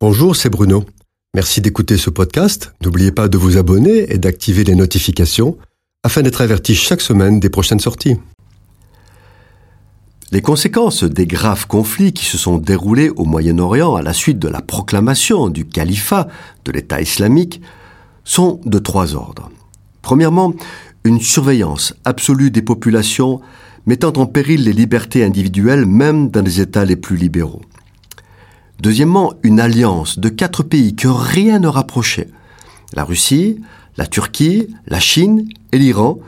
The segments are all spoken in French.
Bonjour, c'est Bruno. Merci d'écouter ce podcast. N'oubliez pas de vous abonner et d'activer les notifications afin d'être averti chaque semaine des prochaines sorties. Les conséquences des graves conflits qui se sont déroulés au Moyen-Orient à la suite de la proclamation du califat de l'État islamique sont de trois ordres. Premièrement, une surveillance absolue des populations mettant en péril les libertés individuelles même dans les États les plus libéraux. Deuxièmement, une alliance de quatre pays que rien ne rapprochait. La Russie, la Turquie, la Chine et l'Iran,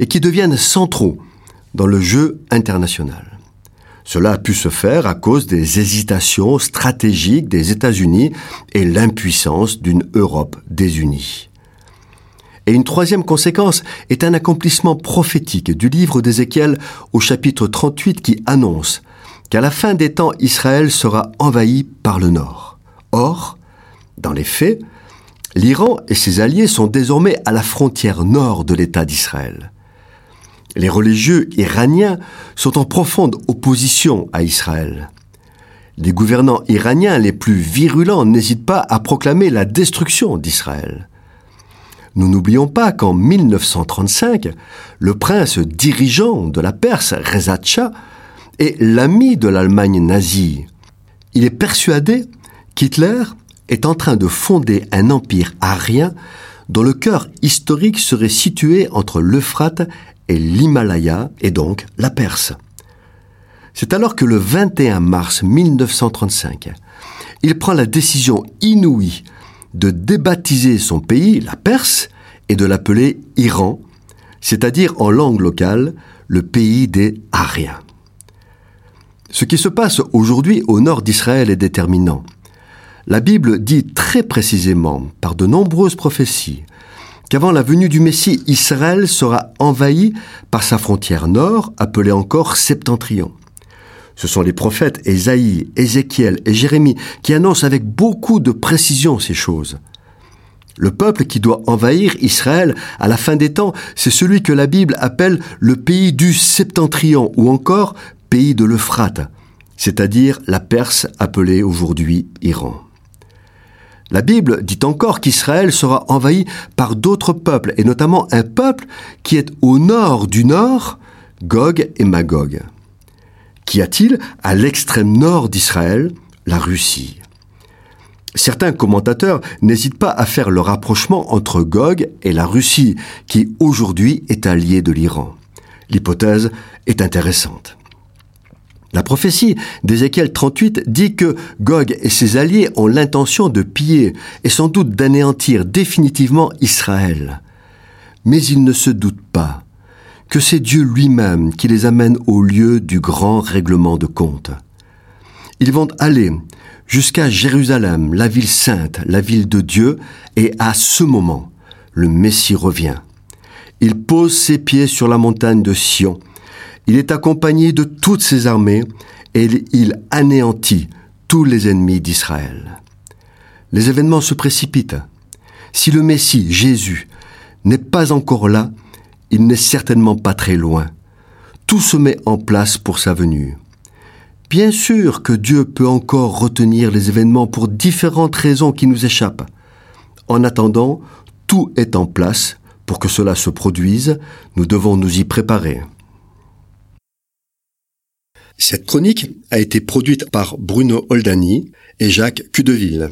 et qui deviennent centraux dans le jeu international. Cela a pu se faire à cause des hésitations stratégiques des États-Unis et l'impuissance d'une Europe désunie. Et une troisième conséquence est un accomplissement prophétique du livre d'Ézéchiel au chapitre 38 qui annonce qu'à la fin des temps, Israël sera envahi par le Nord. Or, dans les faits, l'Iran et ses alliés sont désormais à la frontière nord de l'État d'Israël. Les religieux iraniens sont en profonde opposition à Israël. Les gouvernants iraniens les plus virulents n'hésitent pas à proclamer la destruction d'Israël. Nous n'oublions pas qu'en 1935, le prince dirigeant de la Perse, Reza Shah, est l'ami de l'Allemagne nazie. Il est persuadé qu'Hitler est en train de fonder un empire arien dont le cœur historique serait situé entre l'Euphrate et l'Himalaya, et donc la Perse. C'est alors que le 21 mars 1935, il prend la décision inouïe de débaptiser son pays, la Perse, et de l'appeler Iran, c'est-à-dire en langue locale, le pays des Ariens. Ce qui se passe aujourd'hui au nord d'Israël est déterminant. La Bible dit très précisément, par de nombreuses prophéties, qu'avant la venue du Messie, Israël sera envahi par sa frontière nord, appelée encore Septentrion. Ce sont les prophètes Ésaïe, Ézéchiel et Jérémie qui annoncent avec beaucoup de précision ces choses. Le peuple qui doit envahir Israël à la fin des temps, c'est celui que la Bible appelle le pays du Septentrion ou encore pays de l'Euphrate, c'est-à-dire la Perse appelée aujourd'hui Iran. La Bible dit encore qu'Israël sera envahi par d'autres peuples, et notamment un peuple qui est au nord du nord, Gog et Magog. Qu'y a-t-il à l'extrême nord d'Israël? La Russie. Certains commentateurs n'hésitent pas à faire le rapprochement entre Gog et la Russie, qui aujourd'hui est allié de l'Iran. L'hypothèse est intéressante. La prophétie d'Ézéchiel 38 dit que Gog et ses alliés ont l'intention de piller et sans doute d'anéantir définitivement Israël. Mais ils ne se doutent pas que c'est Dieu lui-même qui les amène au lieu du grand règlement de compte. Ils vont aller jusqu'à Jérusalem, la ville sainte, la ville de Dieu, et à ce moment, le Messie revient. Il pose ses pieds sur la montagne de Sion, il est accompagné de toutes ses armées et il anéantit tous les ennemis d'Israël. Les événements se précipitent. Si le Messie, Jésus, n'est pas encore là, il n'est certainement pas très loin. Tout se met en place pour sa venue. Bien sûr que Dieu peut encore retenir les événements pour différentes raisons qui nous échappent. En attendant, tout est en place pour que cela se produise, nous devons nous y préparer. Cette chronique a été produite par Bruno Oldani et Jacques Cudeville.